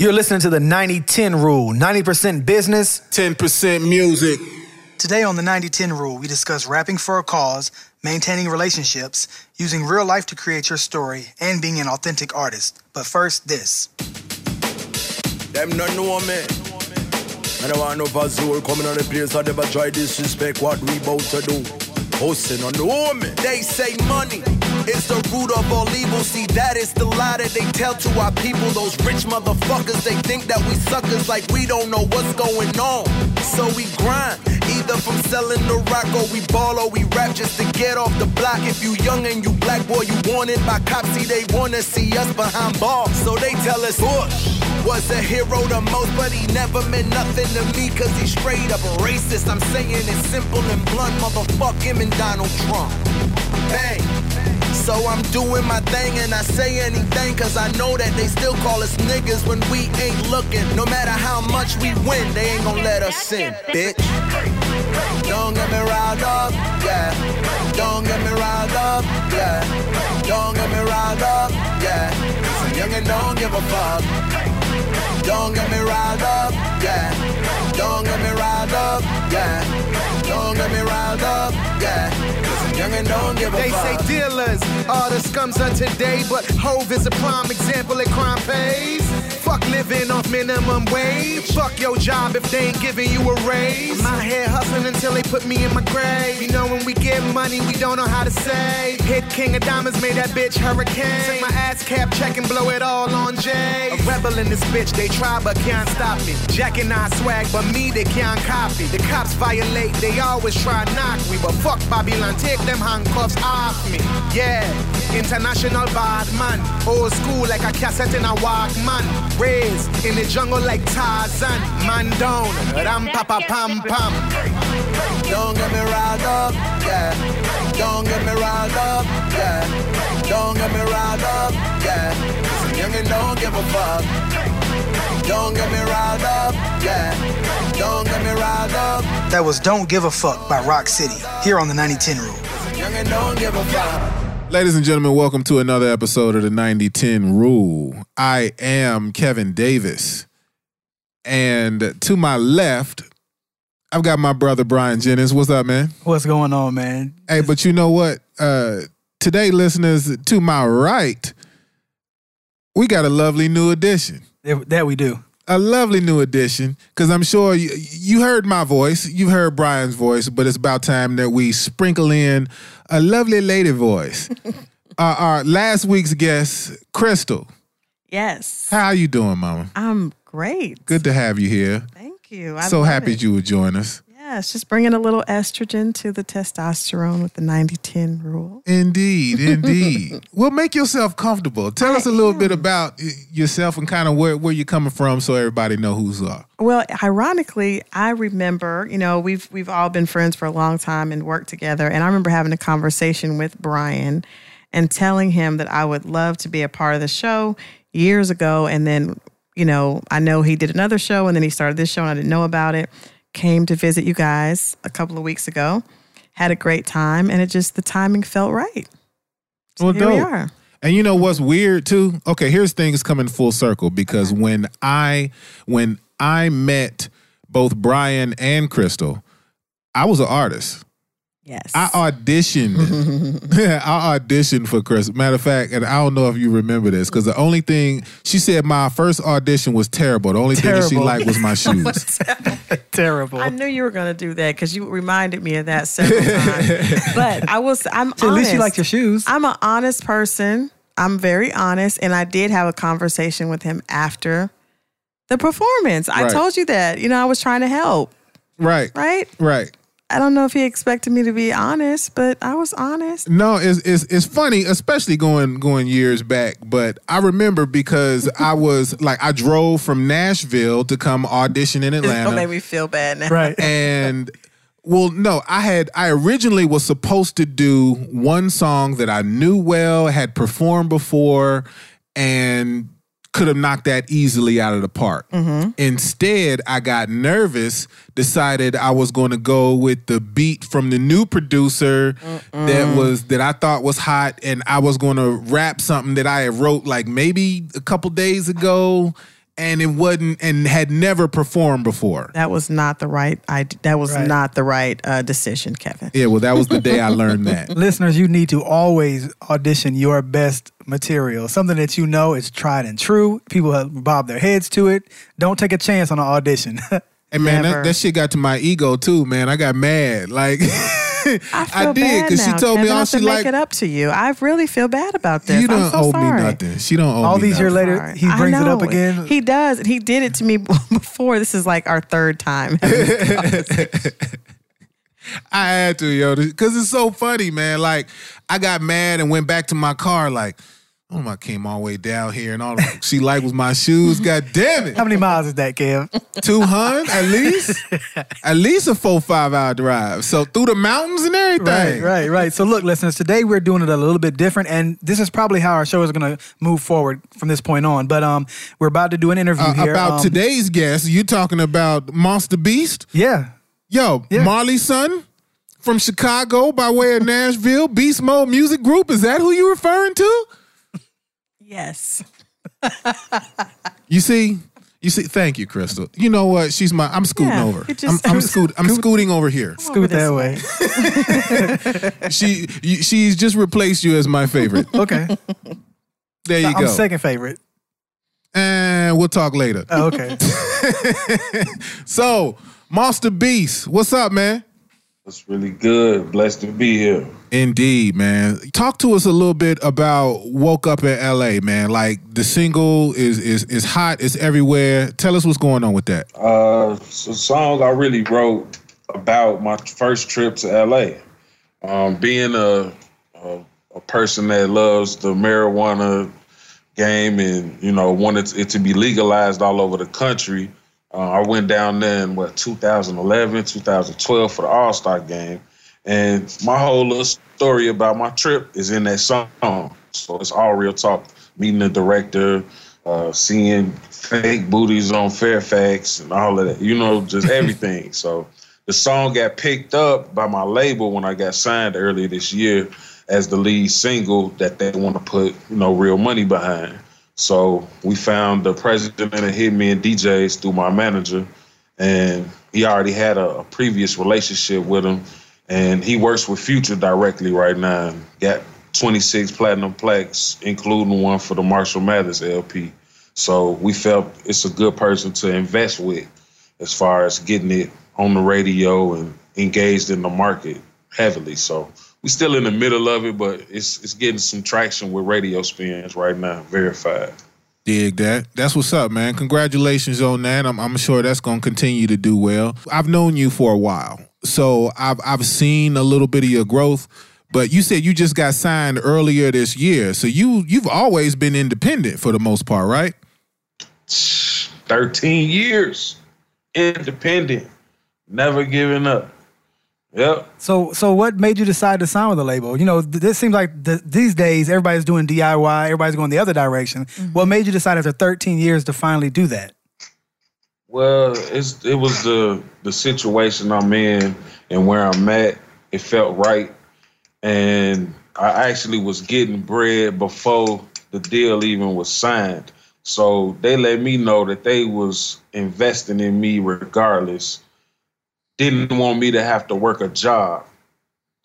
You're listening to the 90 10 rule 90% business, 10% music. Today on the 90 10 rule, we discuss rapping for a cause, maintaining relationships, using real life to create your story, and being an authentic artist. But first, this. Them not know me. I don't want no Vazul coming on the place. I never try disrespect what we bout to do. Hosting on the woman. They say money is the root of all evil. See, that is the lie that they tell to our people. Those rich motherfuckers, they think that we suckers like we don't know what's going on. So we grind. Either from selling the rock or we ball or we rap just to get off the block. If you young and you black boy, you wanted by cops. See, they wanna see us behind bars. So they tell us, Bush was a hero the most, but he never meant nothing to me cause he's straight up a racist. I'm saying it simple and blunt, motherfuck him and Donald Trump. Bang. So I'm doing my thing and I say anything cause I know that they still call us niggas when we ain't looking. No matter how much we win, they ain't gonna let us in, bitch. Don't get me riled up, yeah. Don't get me riled up, yeah. Don't get me riled up, yeah. Young and don't give a fuck. Don't get me riled up, yeah. Don't get me riled up, yeah. Don't get me riled up, yeah. Young and don't give a They fuck. say dealers are the scums of today, but Hove is a prime example that crime pays. Fuck living off minimum wage. Fuck your job if they ain't giving you a raise. My head hustling until they put me in my grave. You know when we get money, we don't know how to say. Hit King of Diamonds, made that bitch hurricane. Took my ass cap, check and blow it all on Jay. A rebel in this bitch, they try but can't stop me. Jack and I swag, but me they can't copy. The cops violate, they always try knock me. But fuck Babylon, take them handcuffs off me. Yeah, international bad man. Old school like a cassette in a Walkman. Raised in the jungle like Tarzan. Man down, ram pa pa pam pam. Don't get me riled up, yeah. Don't get me riled up, yeah. Don't get me riled up, yeah. Young and don't give a fuck. Don't get me riled up, yeah. Don't get me riled up, That was Don't Give a Fuck by Rock City, here on the 90 10 rule. young and don't give a fuck. Ladies and gentlemen, welcome to another episode of the 90 10 Rule. I am Kevin Davis. And to my left, I've got my brother Brian Jennings. What's up, man? What's going on, man? Hey, but you know what? Uh, today, listeners, to my right, we got a lovely new addition. That that we do. A lovely new addition because I'm sure you, you heard my voice, you heard Brian's voice, but it's about time that we sprinkle in a lovely lady voice. uh, our last week's guest, Crystal. Yes. How you doing, Mama? I'm great. Good to have you here. Thank you. I so happy it. you would join us. Yeah, it's just bringing a little estrogen to the testosterone with the 90-10 rule. Indeed, indeed. well, make yourself comfortable. Tell us a little bit about yourself and kind of where, where you're coming from, so everybody know who's are. Well, ironically, I remember, you know, we've we've all been friends for a long time and worked together, and I remember having a conversation with Brian and telling him that I would love to be a part of the show years ago, and then, you know, I know he did another show, and then he started this show, and I didn't know about it. Came to visit you guys a couple of weeks ago, had a great time, and it just the timing felt right. So Well, here we are. And you know what's weird too? Okay, here's things coming full circle because when I when I met both Brian and Crystal, I was an artist. Yes. I auditioned. I auditioned for Chris. Matter of fact, and I don't know if you remember this because the only thing she said my first audition was terrible. The only thing that she liked was my shoes. Terrible. I knew you were going to do that because you reminded me of that several times. but I was, I'm At least you honest. like your shoes. I'm an honest person. I'm very honest, and I did have a conversation with him after the performance. I Right. told you that. You know, I was trying to help. right. Right? Right. I don't know if he expected me to be honest, but I was honest. No, it's, it's it's funny, especially going going years back. But I remember because I was like I drove from Nashville to come audition in It Atlanta, made me feel bad now. right. and well, no, I had I originally was supposed to do one song that I knew well, had performed before, and could have knocked that easily out of the park. Instead, I got nervous, decided I was going to go with the beat from the new producer that was that I thought was hot, and I was going to rap something that I had wrote like maybe a couple days ago. and it wasn't and had never performed before. That was not the right. I that was Right. not the right uh, decision, Kevin. Yeah, well, that was the day I learned that. Listeners, you need to always audition your best material. Something that you know is tried and true. People have bobbed their heads to it. Don't take a chance on an audition. And man, that, that shit got to my ego too, man. I got mad. Like I, feel did because she told me Kevin. I all have she to make like. it up to you. I really feel bad about this. You I'm don't so owe sorry. me nothing. She don't owe All me these years later, he brings it up again. He does. He did it to me before. This is like our third time. I had to, yo, because it's so funny, man. Like, I got mad and went back to my car, like, oh, I came all the way down here, and all she liked was my shoes. God damn it. How many miles is that, Kev? 200 at least? at least a four, five hour drive. So through the mountains and everything. Right, right, right. So look, listeners, today we're doing it a little bit different, and this is probably how our show is going to move forward from this point on. But um, we're about to do an interview Uh, here about um, today's guest, you talking about Moss Da Beast? Yeah, Yo, Yeah. Marley's son from Chicago by way of Nashville, Beast Mode Music Group. Is that who you referring to? Yes. You see, you see. Thank you, Crystal. You know what? She's my. I'm scooting Yeah, over. you just- I'm, I'm scoot. I'm scooting over here. scoot that this way. She, you, she's just replaced you as my favorite. Okay, There you I'm go. second favorite. And we'll talk later. Oh, okay. So, Moss Da Beast, what's up, man? It's really good. Blessed to be here. Indeed, man. Talk to us a little bit about "Woke Up in L.A." Man, like the single is is is hot. It's everywhere. Tell us what's going on with that. Uh, it's a song I really wrote about my first trip to LA. Um, being a, a a person that loves the marijuana game and you know wanted it to be legalized all over the country. Uh, I went down there in what 2011, 2012 for the All Star game, and my whole little story about my trip is in that song. So it's all real talk. Meeting the director, uh, seeing fake booties on Fairfax, and all of that. You know, just everything. so the song got picked up by my label when I got signed earlier this year as the lead single that they want to put you know real money behind. So we found the president of Hitmen DJs through my manager, and he already had a, a previous relationship with him, and he works with Future directly right now. Got 26 platinum plaques, including one for the Marshall Mathers LP. So we felt it's a good person to invest with as far as getting it on the radio and engaged in the market heavily. So we still in the middle of it, but it's it's getting some traction with radio spins right now, verified. Dig that. That's what's up, man. Congratulations on that. I'm, I'm sure that's going to continue to do well. I've known you for a while, so I've I've seen a little bit of your growth. But you said you just got signed earlier this year, so you you've always been independent for the most part, right? 13 years independent, never giving up. Yep. So, so what made you decide to sign with a label? You know, th- this seems like th- these days everybody's doing DIY, everybody's going the other direction. Mm-hmm. What made you decide after 13 years to finally do that? Well, it's it was the the situation I'm in and where I'm at. It felt right, and I actually was getting bread before the deal even was signed. So they let me know that they was investing in me regardless. Didn't want me to have to work a job.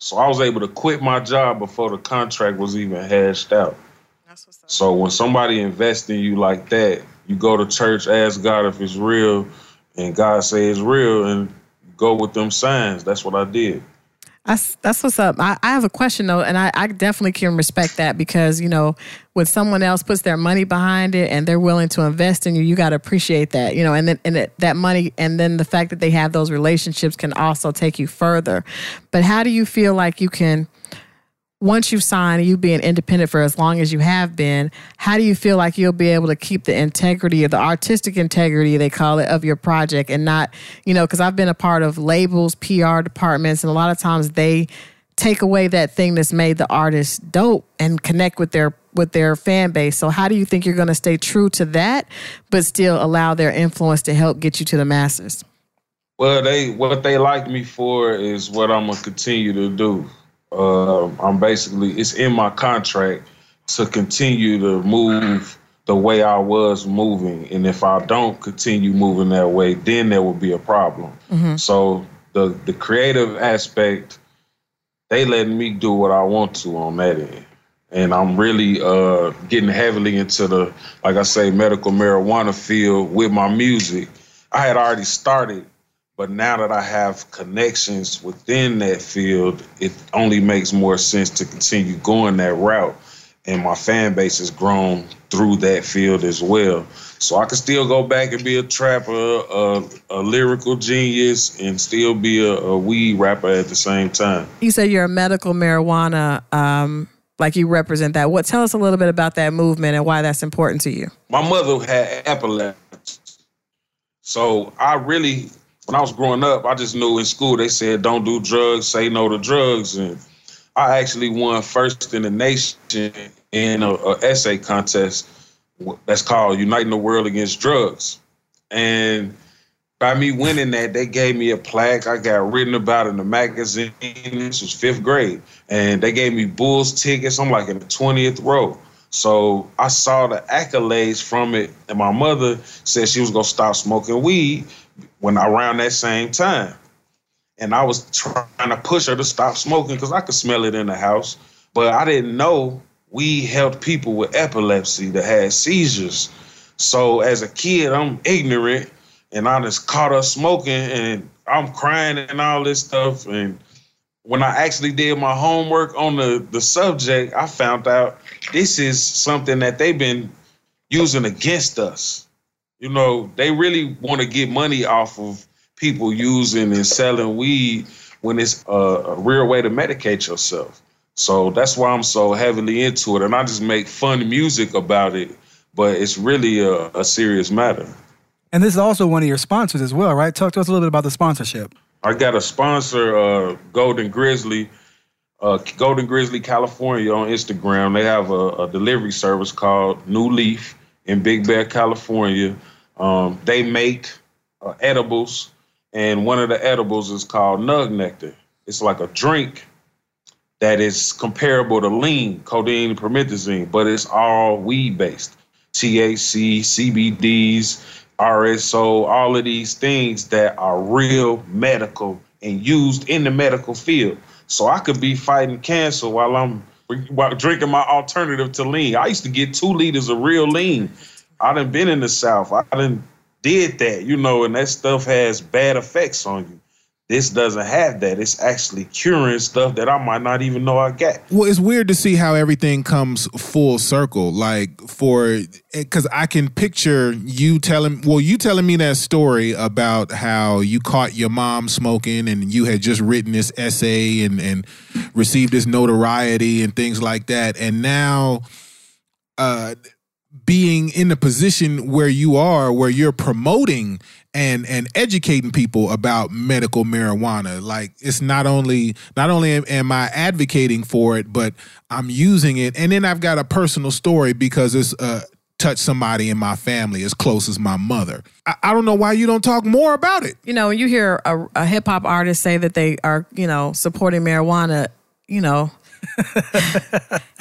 So I was able to quit my job before the contract was even hashed out. So when somebody invests in you like that, you go to church, ask God if it's real, and God say it's real, and go with them signs. That's what I did. That's that's what's up. I, I have a question though, and I, I definitely can respect that because you know when someone else puts their money behind it and they're willing to invest in you, you got to appreciate that. You know, and then and that, that money and then the fact that they have those relationships can also take you further. But how do you feel like you can? Once you've signed, you being independent for as long as you have been, how do you feel like you'll be able to keep the integrity or the artistic integrity, they call it, of your project and not, you know, because I've been a part of labels, PR departments, and a lot of times they take away that thing that's made the artist dope and connect with their with their fan base. So how do you think you're going to stay true to that, but still allow their influence to help get you to the masses? Well, they what they like me for is what I'm gonna continue to do. Uh, I'm basically it's in my contract to continue to move the way I was moving. And if I don't continue moving that way, then there will be a problem. Mm-hmm. So the the creative aspect, they letting me do what I want to on that end. And I'm really uh, getting heavily into the, like I say, medical marijuana field with my music. I had already started, but now that I have connections within that field, it only makes more sense to continue going that route and my fan base has grown through that field as well. So I can still go back and be a trapper, a, a lyrical genius, and still be a, a, weed rapper at the same time. You said you're a medical marijuana, um, like you represent that. What? Tell us a little bit about that movement and why that's important to you. My mother had epilepsy, so I really, when I was growing up, I just knew in school they said don't do drugs, say no to drugs, and I actually won first in the nation in a, essay contest that's called Uniting the World Against Drugs. And by me winning that, they gave me a plaque. I got written about in the magazine. This was fifth grade. And they gave me Bulls tickets. I'm like in the 20th row. So I saw the accolades from it. And my mother said she was going to stop smoking weed when around that same time. And I was trying to push her to stop smoking because I could smell it in the house. But I didn't know we helped people with epilepsy that had seizures. So as a kid, I'm ignorant and I just caught her smoking and I'm crying and all this stuff. And when I actually did my homework on the, the subject, I found out this is something that they've been using against us. You know, they really want to get money off of people using and selling weed when it's a, a real way to medicate yourself. So that's why I'm so heavily into it. And I just make fun music about it, but it's really a, a serious matter. And this is also one of your sponsors as well, right? Talk to us a little bit about the sponsorship. I got a sponsor, uh, Golden Grizzly, uh, Golden Grizzly California on Instagram. They have a, a, delivery service called New Leaf in Big Bear, California. Um, they make uh, edibles and one of the edibles is called Nug Nectar. It's like a drink that is comparable to lean, codeine, and promethazine, but it's all weed based. THC, CBDs, RSO, all of these things that are real medical and used in the medical field. So I could be fighting cancer while I'm while drinking my alternative to lean. I used to get two liters of real lean. I done been in the South. I done did that, you know, and that stuff has bad effects on you. This doesn't have that. It's actually curing stuff that I might not even know I got. Well, it's weird to see how everything comes full circle. Like for because I can picture you telling well, you telling me that story about how you caught your mom smoking and you had just written this essay and and received this notoriety and things like that, and now uh being in the position where you are where you're promoting and and educating people about medical marijuana. Like it's not only not only am, i advocating for it but i'm using it. And then i've got a personal story because it's uh touched somebody in my family as close as my mother. I, I don't know why you don't talk more about it. You know when you hear a, a hip-hop artist say that they are you know supporting marijuana you know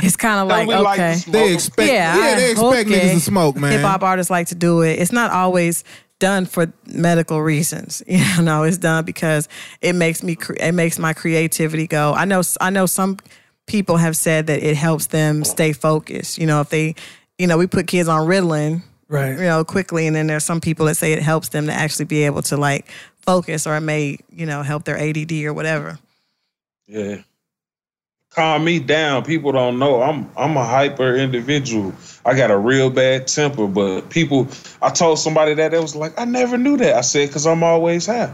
it's kind of like okay, like they expect yeah, yeah they expect okay. niggas to smoke, man. Hip hop artists like to do it. It's not always done for medical reasons. You know, it's done because it makes me it makes my creativity go. I know I know some people have said that it helps them stay focused. You know, if they, you know, we put kids on Ritalin, right? You know, quickly, and then there's some people that say it helps them to actually be able to like focus, or it may, you know, help their ADD or whatever. Yeah calm me down. People don't know I'm I'm a hyper individual. I got a real bad temper, but people. I told somebody that they was like, I never knew that. I said, because I'm always high.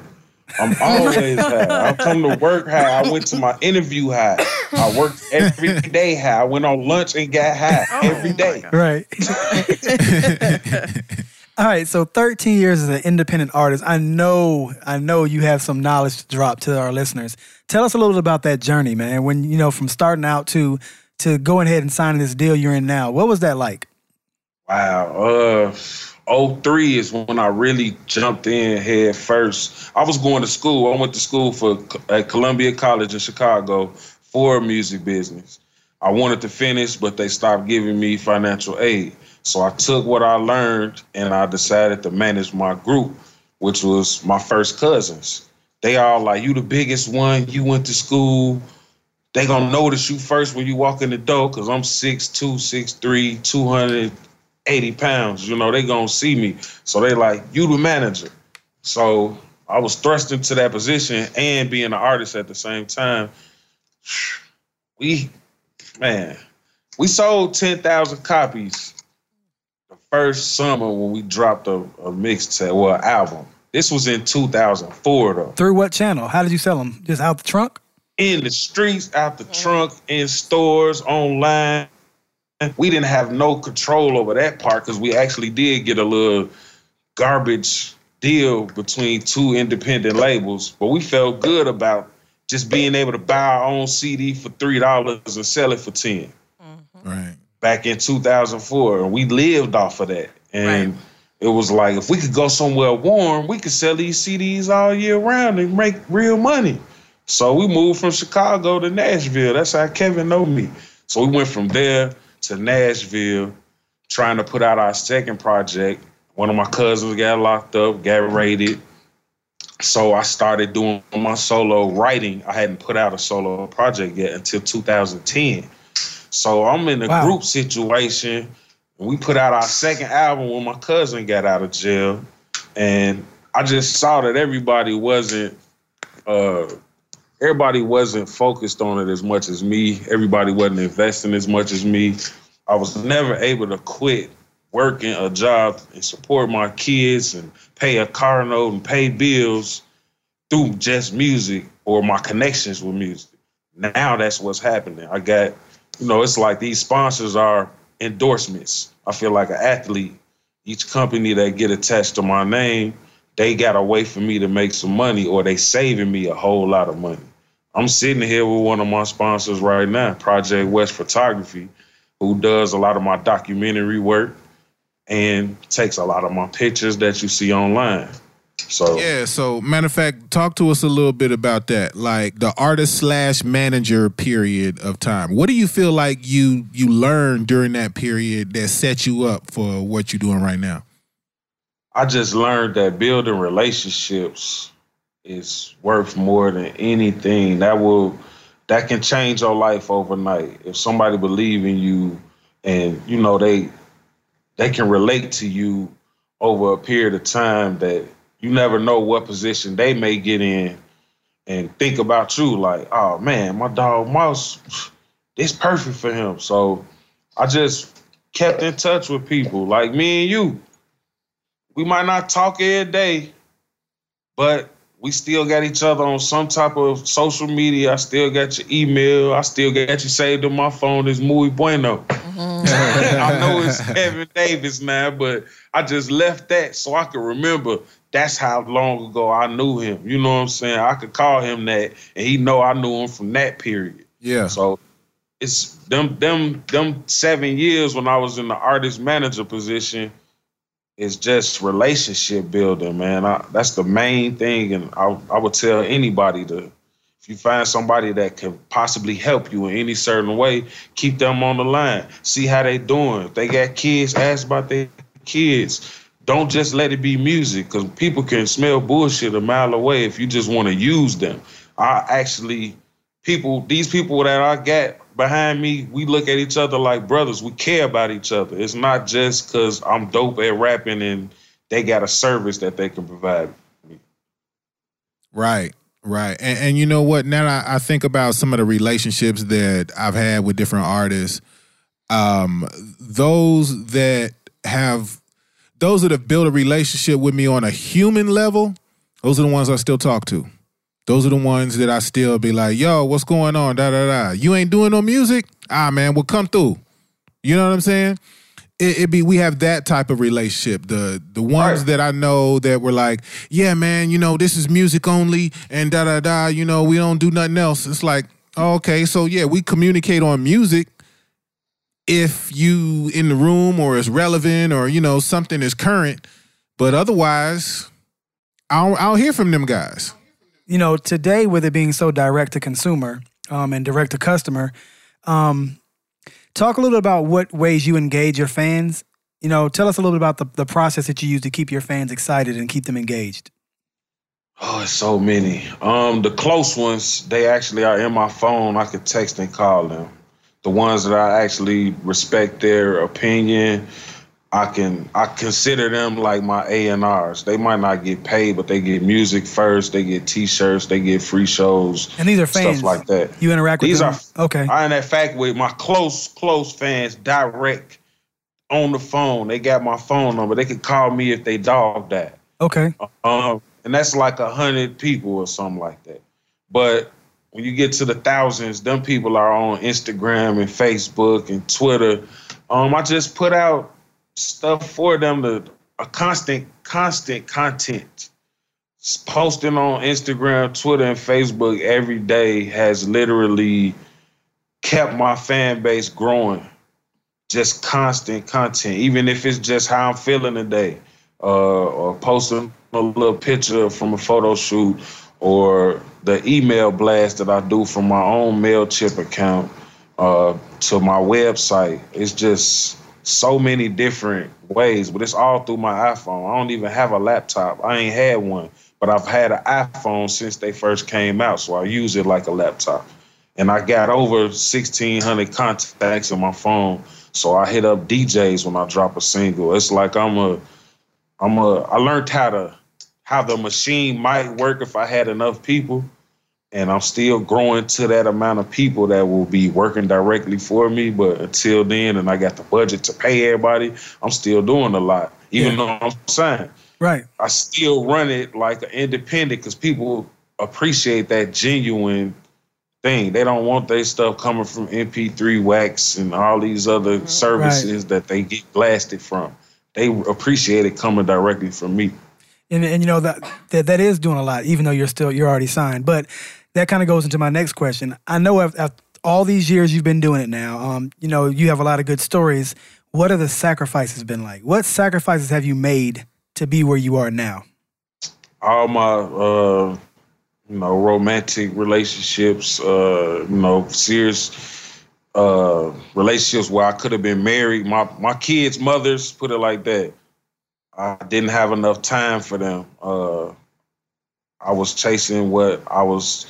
I'm always high. I come to work high. I went to my interview high. I worked every day high. I went on lunch and got high oh, every day. Right. All right, so 13 years as an independent artist. I know, I know you have some knowledge to drop to our listeners. Tell us a little bit about that journey, man. When you know, from starting out to to going ahead and signing this deal you're in now. What was that like? Wow. Uh 03 is when I really jumped in head first. I was going to school. I went to school for at Columbia College in Chicago for music business. I wanted to finish, but they stopped giving me financial aid. So I took what I learned and I decided to manage my group, which was my first cousins. They all like, you the biggest one, you went to school. They gonna notice you first when you walk in the door, cause I'm 6'2, 6'3, 280 pounds. You know, they gonna see me. So they like, you the manager. So I was thrust into that position and being an artist at the same time. We, man, we sold 10,000 copies first summer when we dropped a, a mixtape, well, album. This was in 2004, though. Through what channel? How did you sell them? Just out the trunk? In the streets, out the trunk, in stores, online. We didn't have no control over that part because we actually did get a little garbage deal between two independent labels, but we felt good about just being able to buy our own CD for three dollars and sell it for 10 mm-hmm. Right. Back in 2004 and we lived off of that. And it was like if we could go somewhere warm we could sell these cds all year round and make real money. So we moved from chicago to nashville. That's how kevin know me. So we went from there to nashville trying to put out our second project. One of my cousins got locked up got raided. So i started doing my solo writing. I hadn't put out a solo project yet until 2010 so I'm in a Wow. group situation. And we put out our second album when my cousin got out of jail. And I just saw that everybody wasn't uh everybody wasn't focused on it as much as me. Everybody wasn't investing as much as me. I was never able to quit working a job and support my kids and pay a car note and pay bills through just music or my connections with music. Now that's what's happening. I got, you know, it's like these sponsors are endorsements. I feel like an athlete. Each company that get attached to my name, they got a way for me to make some money or they saving me a whole lot of money. I'm sitting here with one of my sponsors right now, Project West Photography, who does a lot of my documentary work and takes a lot of my pictures that you see online. So Yeah. So, matter of fact, talk to us a little bit about that, like the artist slash manager period of time. What do you feel like you you learned during that period that set you up for what you're doing right now? I just learned that building relationships is worth more than anything. That will that can change your life overnight. If somebody believe in you and you know they they can relate to you over a period of time that you never know what position they may get in and think about you like, oh man, my dog Mouse, it's perfect for him. So I just kept in touch with people like me and you we might not talk every day, but we still got each other on some type of social media. I still got your email. I still got you saved on my phone. It's muy bueno. Mm-hmm. I know it's Kevin Davis now, but I just left that so I can remember that's how long ago I knew him. You know what I'm saying? I could call him that, and he know I knew him from that period. Yeah. So it's them them them seven years when I was in the artist manager position is just relationship building, man. I, that's the main thing, and I I would tell anybody to if you find somebody that can possibly help you in any certain way, keep them on the line. See how they doing. If they got kids, ask about their kids. Don't just let it be music, because people can smell bullshit a mile away if you just want to use them. I actually people, these people that I got behind me, we look at each other like brothers. We care about each other. It's not just because I'm dope at rapping and they got a service that they can provide. Me. Right, right. And, and you know what? Now I, I think about some of the relationships that I've had with different artists. Um, those that have, those that have built a relationship with me on a human level, those are the ones I still talk to. Those are the ones that I still be like, yo, what's going on? Da da da. You ain't doing no music? Ah, man, well, come through. You know what I'm saying? It, it be we have that type of relationship. The the ones Right. that I know that were like, yeah, man, you know, this is music only, and da da da. You know, we don't do nothing else. It's like, okay, so yeah, we communicate on music. If you in the room or it's relevant or you know something is current, but otherwise, I don't, I don't hear from them guys. you know, today with it being so direct to consumer um, and direct to customer, um, talk a little about what ways you engage your fans You know, tell us a little bit about the, the process that you use to keep your fans excited and keep them engaged. Oh, it's so many. Um, the close ones, they actually are in my phone. I could text and call them. The ones that I actually respect their opinion, I can I consider them like my A and R's. They might not get paid, but they get music first. They get T-shirts. They get free shows. And these are fans, stuff like that. You interact with These are okay. I in fact with my close close fans direct on the phone. They got my phone number. They could call me if they dog that. okay. Um, and that's like a hundred people or something like that. But when you get to the thousands, them people are on Instagram and Facebook and Twitter. Um, I just put out stuff for them to a constant, constant content. Posting on Instagram, Twitter, and Facebook every day has literally kept my fan base growing. Just constant content, even if it's just how I'm feeling today, uh, or posting a little picture from a photo shoot, or the email blast that I do from my own Mailchimp account uh, to my website. It's just so many different ways, but it's all through my iPhone. I don't even have a laptop. I ain't had one, but I've had an iPhone since they first came out, so I use it like a laptop. And I got over 1,600 contacts in my phone, so I hit up DJs when I drop a single. It's like I'm a, I'm a. I learned how to, how the machine might work if I had enough people, and I'm still growing to that amount of people that will be working directly for me. But until then, and I got the budget to pay everybody, I'm still doing a lot, even though I'm signed. Right. I still run it like an independent because people appreciate that genuine thing. They don't want their stuff coming from MP3 Wax and all these other mm-hmm. services that they get blasted from. They appreciate it coming directly from me. And and you know that, that that is doing a lot, even though you're still you're already signed. But that kind of goes into my next question. I know after, after all these years you've been doing it now, um, you know you have a lot of good stories. What have the sacrifices been like? What sacrifices have you made to be where you are now? all my uh you know romantic relationships uh you know serious uh relationships where I could have been married my my kids mothers put it like that I didn't have enough time for them. Uh I was chasing what I was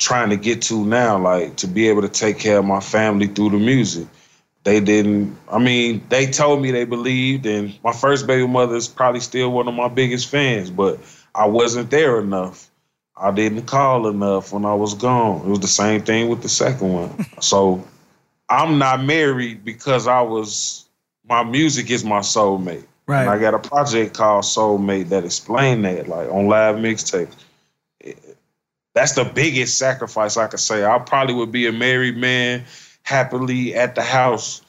trying to get to now like to be able to take care of my family through the music. They didn't i mean they told me they believed and my first baby mother is probably still one of my biggest fans but i wasn't there enough. I didn't call enough when i was gone. It was the same thing with the second one. So i'm not married because i was my music is my soulmate Right. and i got a project called soulmate that explained that like on live mixtape. that's the biggest sacrifice I could say. I probably would be a married man happily at the house,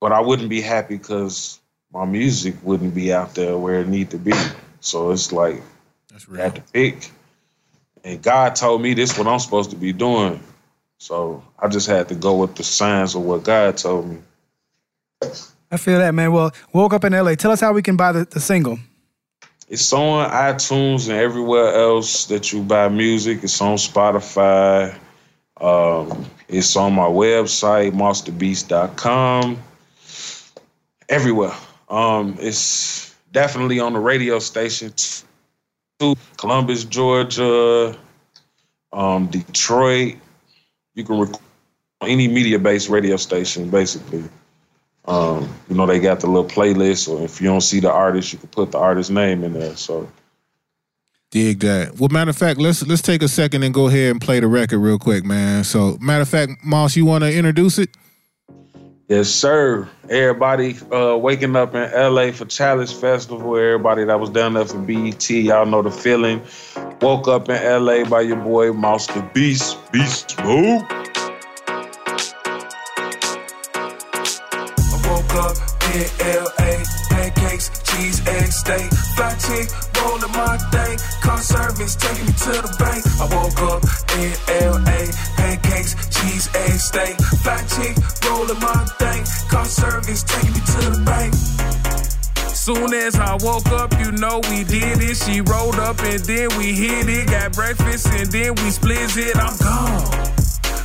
but I wouldn't be happy because my music wouldn't be out there where it need to be. So it's like That's I had to pick. And God told me this is what I'm supposed to be doing. So I just had to go with the signs of what God told me. I feel that, man. Well, woke up in LA. Tell us how we can buy the, the single. It's on iTunes and everywhere else that you buy music. It's on Spotify. Um, it's on my website, mossdabeast.com. Everywhere. Um, it's definitely on the radio station too. Columbus, Georgia, um, Detroit. You can record any media-based radio station, basically. Um, you know, they got the little playlist, or if you don't see the artist, you can put the artist's name in there. So Dig that. Well, matter of fact, let's let's take a second and go ahead and play the record real quick, man. So, matter of fact, Moss, you want to introduce it? Yes, sir. Everybody uh, waking up in LA for Challenge Festival. Everybody that was down there for BET, y'all know the feeling. Woke up in LA by your boy Moss Da Beast. Beast mode. In LA, pancakes, cheese, egg, steak, fat chick, rolling my thing, car service taking me to the bank. I woke up in LA, pancakes, cheese, egg, steak, fat chick, rolling my thing, car service taking me to the bank. Soon as I woke up, you know we did it. She rolled up and then we hit it. Got breakfast and then we split it. I'm gone.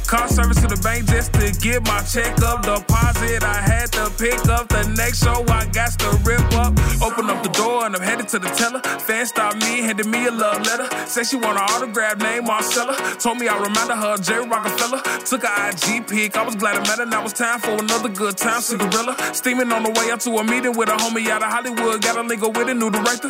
Car service to the bank just to get my check up. Deposit, I had to pick up the next show. I got to rip up. Open up the door and I'm headed to the teller. Fan stopped me, handed me a love letter. Said she want an autograph, name Marcella. Told me I reminded her of Jerry Rockefeller. Took a IG pic, I was glad I met her. Now it's time for another good time. Cigarella. Steaming on the way out to a meeting with a homie out of Hollywood. Got a lingo with a new director.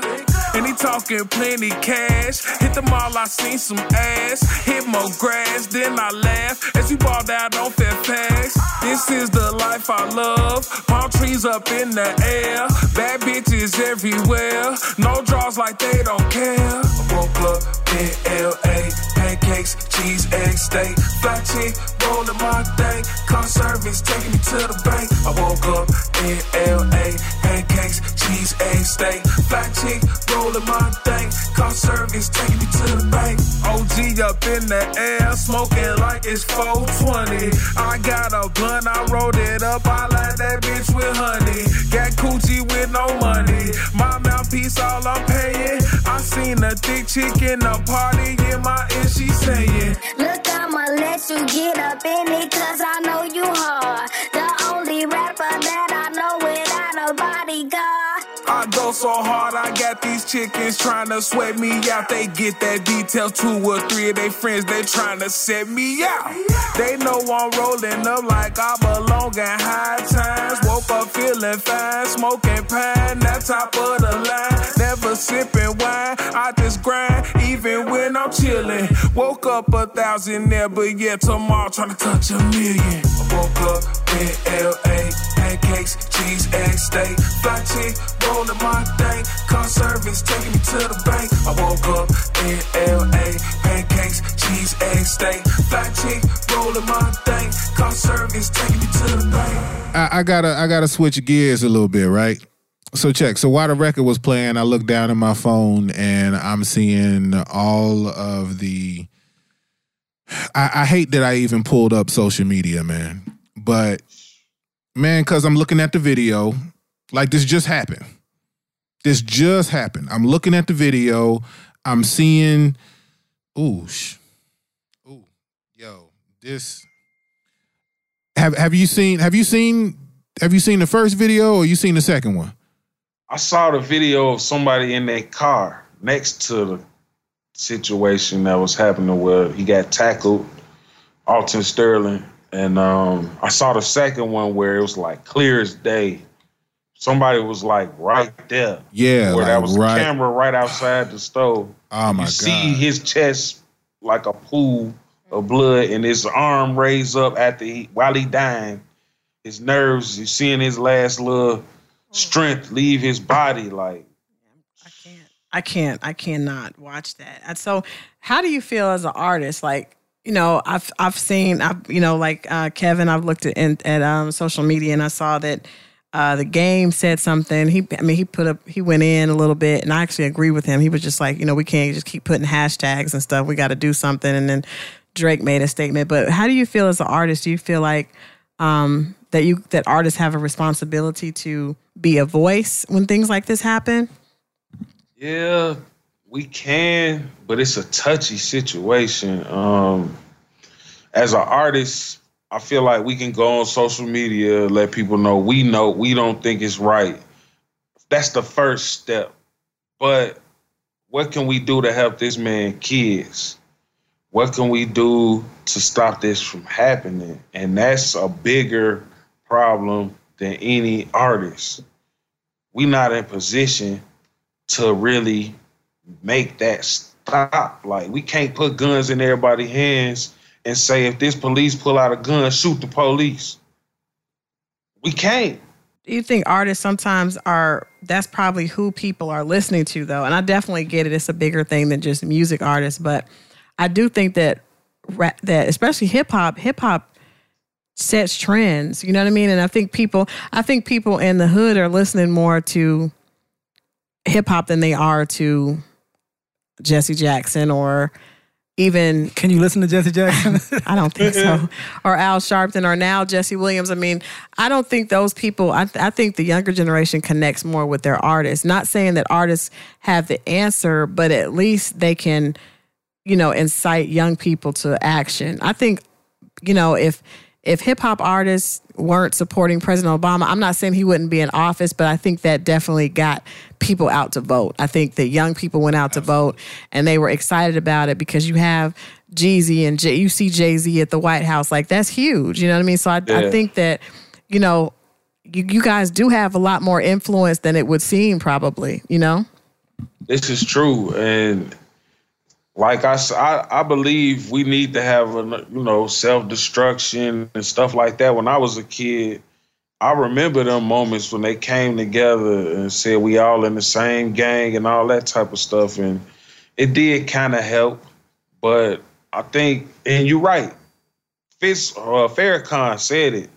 And he talking plenty cash. Hit the mall, I seen some ass. Hit more grass, then I laugh. As we balled out on Fairfax. This is the life I love. Palm trees up in the air. Bad bitches everywhere. No draws like they don't care. Woke up in LA. Pancakes, cheese, egg, steak. Fly chick, rolling my thing. Car service taking me to the bank. I woke up in LA. Pancakes, cheese, egg, steak. Fly chick, rolling my thing. Car service taking me to the bank. OG up in the air, smoking like it's 420. I got a blunt, I rolled it up. I like that bitch with honey. Got coochie with no money. My mouthpiece, all I'm paying. I seen a thick chick in the party in my ear, she saying. Look, I'ma let you get up in it, cause I know you hard. The only rapper that I know without a bodyguard. I go so hard, I got these chickens trying to sweat me out. They get that detail, two or three of their friends, they trying to set me out. They know I'm rolling up like I belong in high times. Woke up feeling fine, smoking pine, that top of the line. Never sipping wine, I just grind, even when I'm chilling. Woke up a thousand there, but yeah, tomorrow trying to touch a million. I woke up in LA, pancakes, cheese, egg, steak, fly chick, rolling my thing. Car service taking me to the bank. I woke up in LA, pancakes, cheese, egg, steak, fly chick, rolling my thing. Car service taking me to the bank. I, I gotta I gotta switch gears a little bit, right? So check. So while the record was playing, I looked down at my phone and I'm seeing all of the. I, I hate that I even pulled up social media, man. But man, because I'm looking at the video, like this just happened. This just happened. I'm looking at the video. I'm seeing. Ooh, sh- ooh, yo, this. Have Have you seen Have you seen Have you seen the first video or you seen the second one? I saw the video of somebody in their car next to the situation that was happening where he got tackled, Alton Sterling. And um, I saw the second one where it was like clear as day. Somebody was like right there. Yeah, Where that was right- a camera right outside the stove. Oh my you god! see his chest like a pool of blood and his arm raised up after he while he dying. His nerves, you seeing his last little strength leave his body like I can't. I can't. I cannot watch that. And so, how do you feel as an artist? Like, you know, I've I've seen, I've you know, like uh, Kevin. I've looked at in, at um, social media and I saw that uh, the game said something. He, I mean, he put up, he went in a little bit, and I actually agree with him. He was just like, you know, we can't just keep putting hashtags and stuff. We got to do something. And then Drake made a statement. But how do you feel as an artist? Do you feel like um, that you that artists have a responsibility to be a voice when things like this happen? Yeah, we can, but it's a touchy situation. Um, as an artist, I feel like we can go on social media, let people know we know we don't think it's right. That's the first step. But what can we do to help this man kids? What can we do to stop this from happening? And that's a bigger problem than any artist. We not in position to really make that stop. Like we can't put guns in everybody's hands and say if this police pull out a gun, shoot the police. We can't. Do you think artists sometimes are that's probably who people are listening to though and i definitely get it it's a bigger thing than just music artists but i do think that that especially hip-hop hip-hop sets trends you know what i mean and i think people i think people in the hood are listening more to hip-hop than they are to jesse jackson or even Can you listen to Jesse Jackson? I don't think so. Or Al Sharpton or now Jesse Williams. I mean, I don't think those people, I, I think the younger generation connects more with their artists. Not saying that artists have the answer, but at least they can, you know, incite young people to action. I think you know, if if hip hop artists weren't supporting President Obama, I'm not saying he wouldn't be in office, but I think that definitely got people out to vote. I think that young people went out to vote and they were excited about it because you have Jeezy and J- you see Jay Z at the White House. Like that's huge. You know what I mean? So I, I think that, you know, you, you guys do have a lot more influence than it would seem, probably, you know? This is true, and like I I believe we need to have a you know self destruction and stuff like that. When I was a kid, I remember them moments when they came together and said we all in the same gang and all that type of stuff, and it did kind of help. But I think, and you're right, Fitz uh, Farrakhan said it.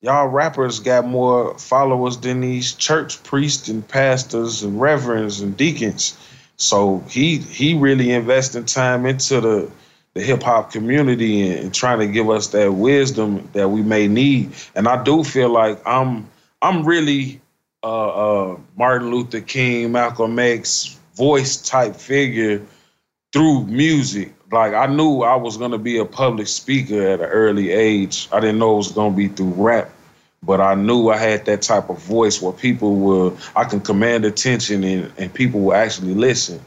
Y'all rappers got more followers than these church priests and pastors and reverends and deacons. So he he really investing time into the the hip hop community and, and trying to give us that wisdom that we may need. And I do feel like I'm I'm really uh, uh, Martin Luther King, Malcolm X voice type figure through music. Like I knew I was gonna be a public speaker at an early age. I didn't know it was gonna be through rap, but I knew I had that type of voice where people will I can command attention and, and people will actually listen.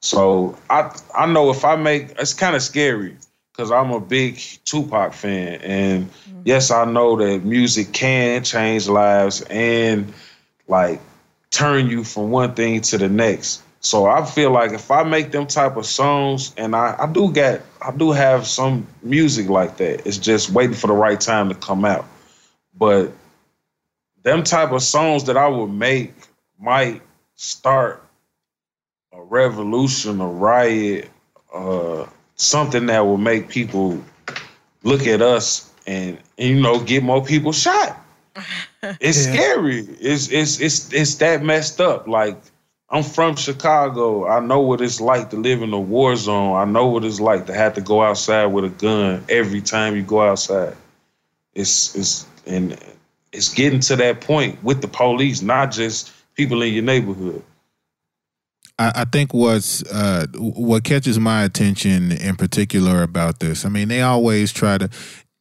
So I I know if I make it's kind of scary because I'm a big Tupac fan, and mm-hmm. yes, I know that music can change lives and like turn you from one thing to the next. So I feel like if I make them type of songs, and I, I do get, I do have some music like that. It's just waiting for the right time to come out. But them type of songs that I would make might start a revolution, a riot, uh, something that will make people look at us and, and you know get more people shot. It's Yeah. scary. It's it's it's it's that messed up. Like I'm from Chicago. I know what it's like to live in a war zone. I know what it's like to have to go outside with a gun every time you go outside. It's it's and it's getting to that point with the police, not just people in your neighborhood. I, think what's uh, what catches my attention in particular about this. I mean, they always try to.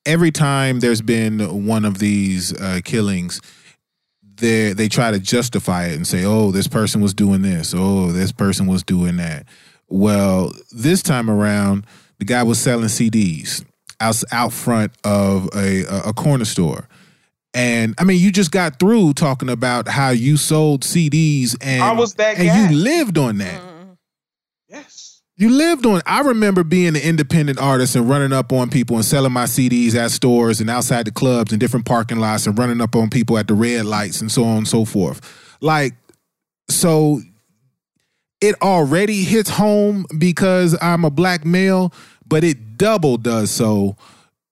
Every time there's been one of these uh, killings, they they try to justify it and say, "Oh, this person was doing this. Oh, this person was doing that." Well, this time around, the guy was selling CDs out out front of a, a corner store. And I mean, you just got through talking about how you sold CDs and I was that and guy. you lived on that. Mm-hmm. Yes. You lived on. I remember being an independent artist and running up on people and selling my CDs at stores and outside the clubs and different parking lots and running up on people at the red lights and so on and so forth. Like, so it already hits home because I'm a black male, but it double does so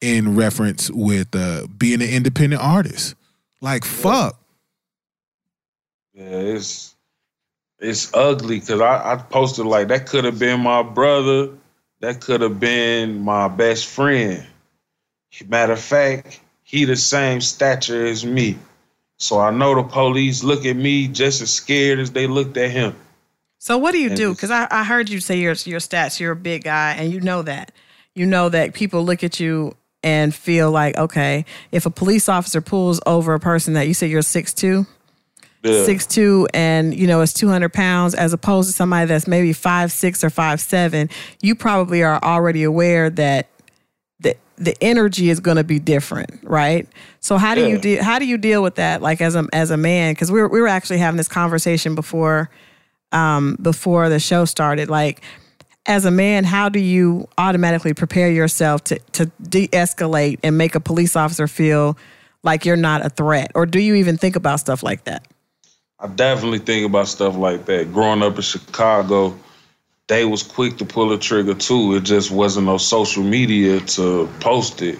in reference with uh, being an independent artist. Like, fuck. Yeah, it's it's ugly because I, I posted like that could have been my brother, that could have been my best friend. Matter of fact, he the same stature as me. So I know the police look at me just as scared as they looked at him. So what do you And do? Because I, I heard you say your your stats. You're a big guy, and you know that. You know that people look at you and feel like, okay, if a police officer pulls over a person that you say you're six two, Yeah. six two, and you know it's two hundred pounds, as opposed to somebody that's maybe five six or five seven, you probably are already aware that the the energy is going to be different, right? So how do you Yeah. deal? How do you deal with that, like as a as a man? Because we were we were actually having this conversation before um, before the show started. Like, as a man, how do you automatically prepare yourself to to de-escalate and make a police officer feel like you're not a threat, or do you even think about stuff like that? I definitely think about stuff like that. Growing up in Chicago, they was quick to pull a trigger too. It just wasn't no social media to post it.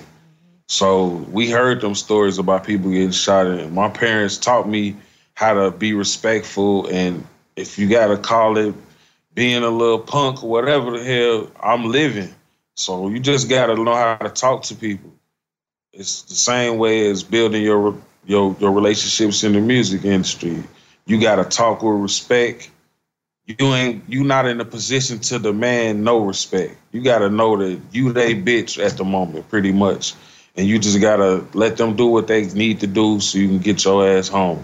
So we heard them stories about people getting shot, and my parents taught me how to be respectful. And if you gotta call it being a little punk or whatever the hell, I'm living. So you just gotta know how to talk to people. It's the same way as building your your your relationships in the music industry. You gotta talk with respect. you ain't you not in a position to demand no respect. You gotta know that you they bitch at the moment, pretty much. And you just gotta let them do what they need to do so you can get your ass home.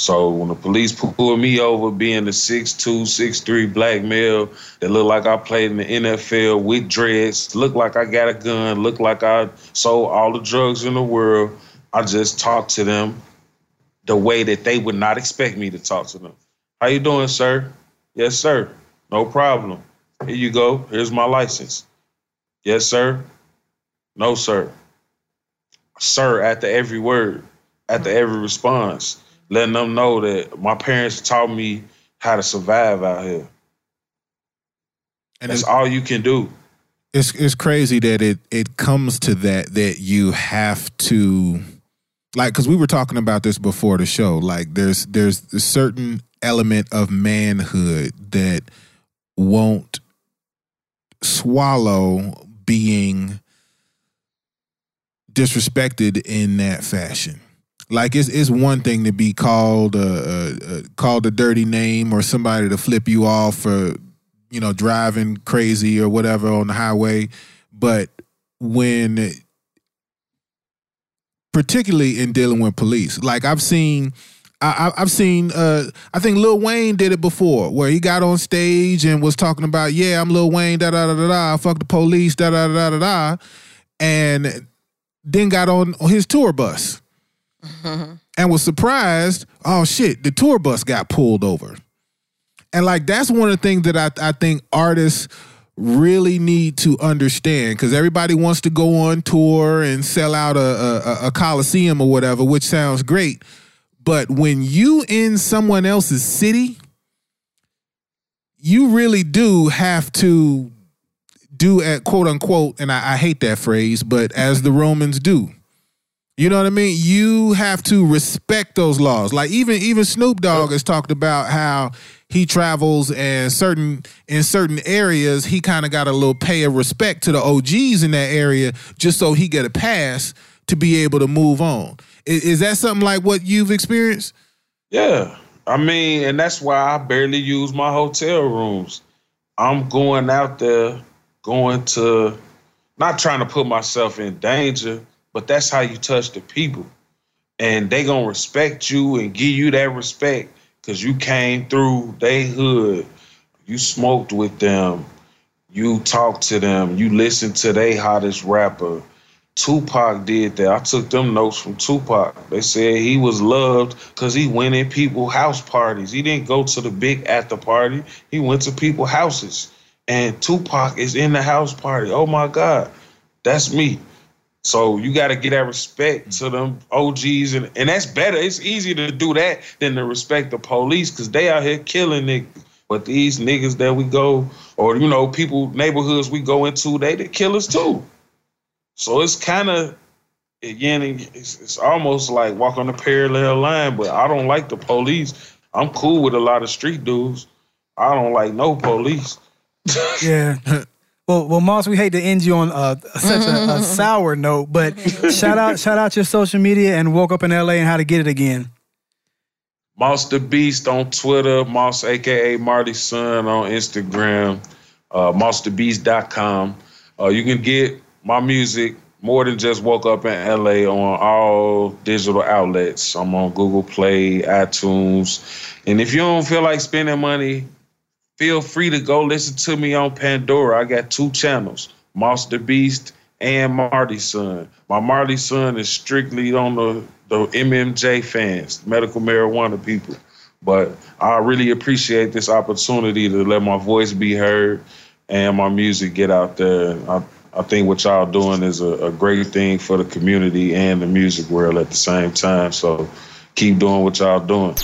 So when the police pulled me over, being the 6'2", 6'3", black male that looked like I played in the NFL with dreads, looked like I got a gun, looked like I sold all the drugs in the world, I just talked to them the way that they would not expect me to talk to them. How you doing, sir? Yes, sir. No problem. Here you go. Here's my license. Yes, sir. No, sir. Sir, after every word, after every response, letting them know that my parents taught me how to survive out here. And That's it's, all you can do. it's it's crazy that it it comes to that that you have to like because we were talking about this before the show. Like there's there's a certain element of manhood that won't swallow being disrespected in that fashion. Like it's it's one thing to be called a, a, a called a dirty name or somebody to flip you off for you know driving crazy or whatever on the highway, but when particularly in dealing with police, like I've seen. I, I've seen. Uh, I think Lil Wayne did it before, where he got on stage and was talking about, "Yeah, I'm Lil Wayne, da da da da da. Fuck the police, da da da da da," and then got on his tour bus and was surprised. Oh shit, the tour bus got pulled over. And like that's one of the things that I, I think artists really need to understand because everybody wants to go on tour and sell out a, a, a coliseum or whatever, which sounds great. But when you in someone else's city, you really do have to do at quote unquote, and I, I hate that phrase, but as the Romans do. You know what I mean? You have to respect those laws. Like even even Snoop Dogg has talked about how he travels and certain in certain areas he kind of got a little pay of respect to the OGs in that area just so he get a pass to be able to move on. Is, is that something like what you've experienced? Yeah. I mean, and that's why I barely use my hotel rooms. I'm going out there, going to, not trying to put myself in danger, but that's how you touch the people. And they gonna respect you and give you that respect because you came through they hood. You smoked with them. You talked to them. You listened to their hottest rapper. Tupac did that. I took them notes from Tupac. They said he was loved because he went in people house parties. He didn't go to the big after party. He went to people houses. And Tupac is in the house party. Oh my God. That's me. So you got to get that respect to mm-hmm. them OGs, and, and that's better. It's easier to do that than to respect the police because they out here killing niggas. But these niggas that we go, or you know, people neighborhoods we go into, they the killers too. So it's kind of again, it's, it's almost like walking a parallel line. But I don't like the police. I'm cool with a lot of street dudes. I don't like no police. Yeah. Well, well, Moss, we hate to end you on uh, such a, a sour note, but shout out, shout out your social media and woke up in LA and how to get it again. Moss Da Beast on Twitter, Moss aka Marty Son on Instagram, uh, mossdabeast.com. Uh, you can get my music more than just woke up in LA on all digital outlets. I'm on Google Play, iTunes. And if you don't feel like spending money, feel free to go listen to me on Pandora. I got two channels, Moss Da Beast and Marty Son. My Marty Son is strictly on the, the MMJ fans, medical marijuana people. But I really appreciate this opportunity to let my voice be heard and my music get out there. I, I think what y'all doing is a, a great thing for the community and the music world at the same time. So keep doing what y'all doing.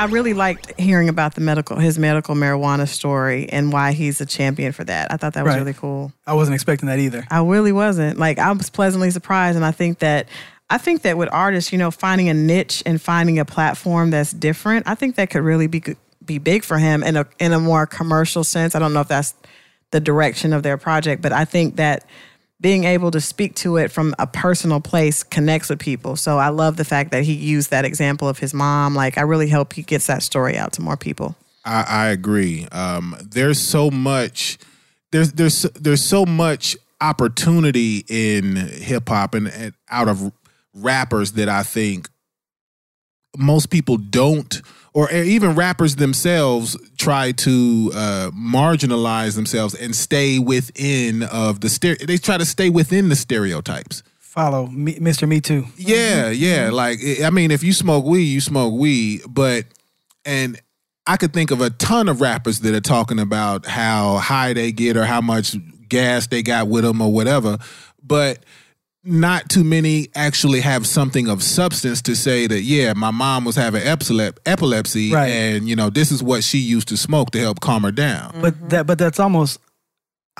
I really liked hearing about the medical his medical marijuana story and why he's a champion for that. I thought that was Right. really cool. I wasn't expecting that either. I really wasn't. Like I was pleasantly surprised and I think that I think that with artists, you know, finding a niche and finding a platform that's different, I think that could really be be big for him in a in a more commercial sense. I don't know if that's the direction of their project, but I think that being able to speak to it from a personal place connects with people. So I love the fact that he used that example of his mom. Like I really hope he gets that story out to more people. I, I agree. Um, there's so much. There's there's there's so much opportunity in hip hop and, and out of rappers that I think most people don't, or even rappers themselves try to uh, marginalize themselves and stay within of the stere- They try to stay within the stereotypes. Follow me, Mr. Me Too. Yeah, yeah. Like I mean, if you smoke weed, you smoke weed. But and I could think of a ton of rappers that are talking about how high they get or how much gas they got with them or whatever. But not too many actually have something of substance to say that yeah my mom was having epilep- epilepsy Right. and you know this is what she used to smoke to help calm her down But mm-hmm. that but that's almost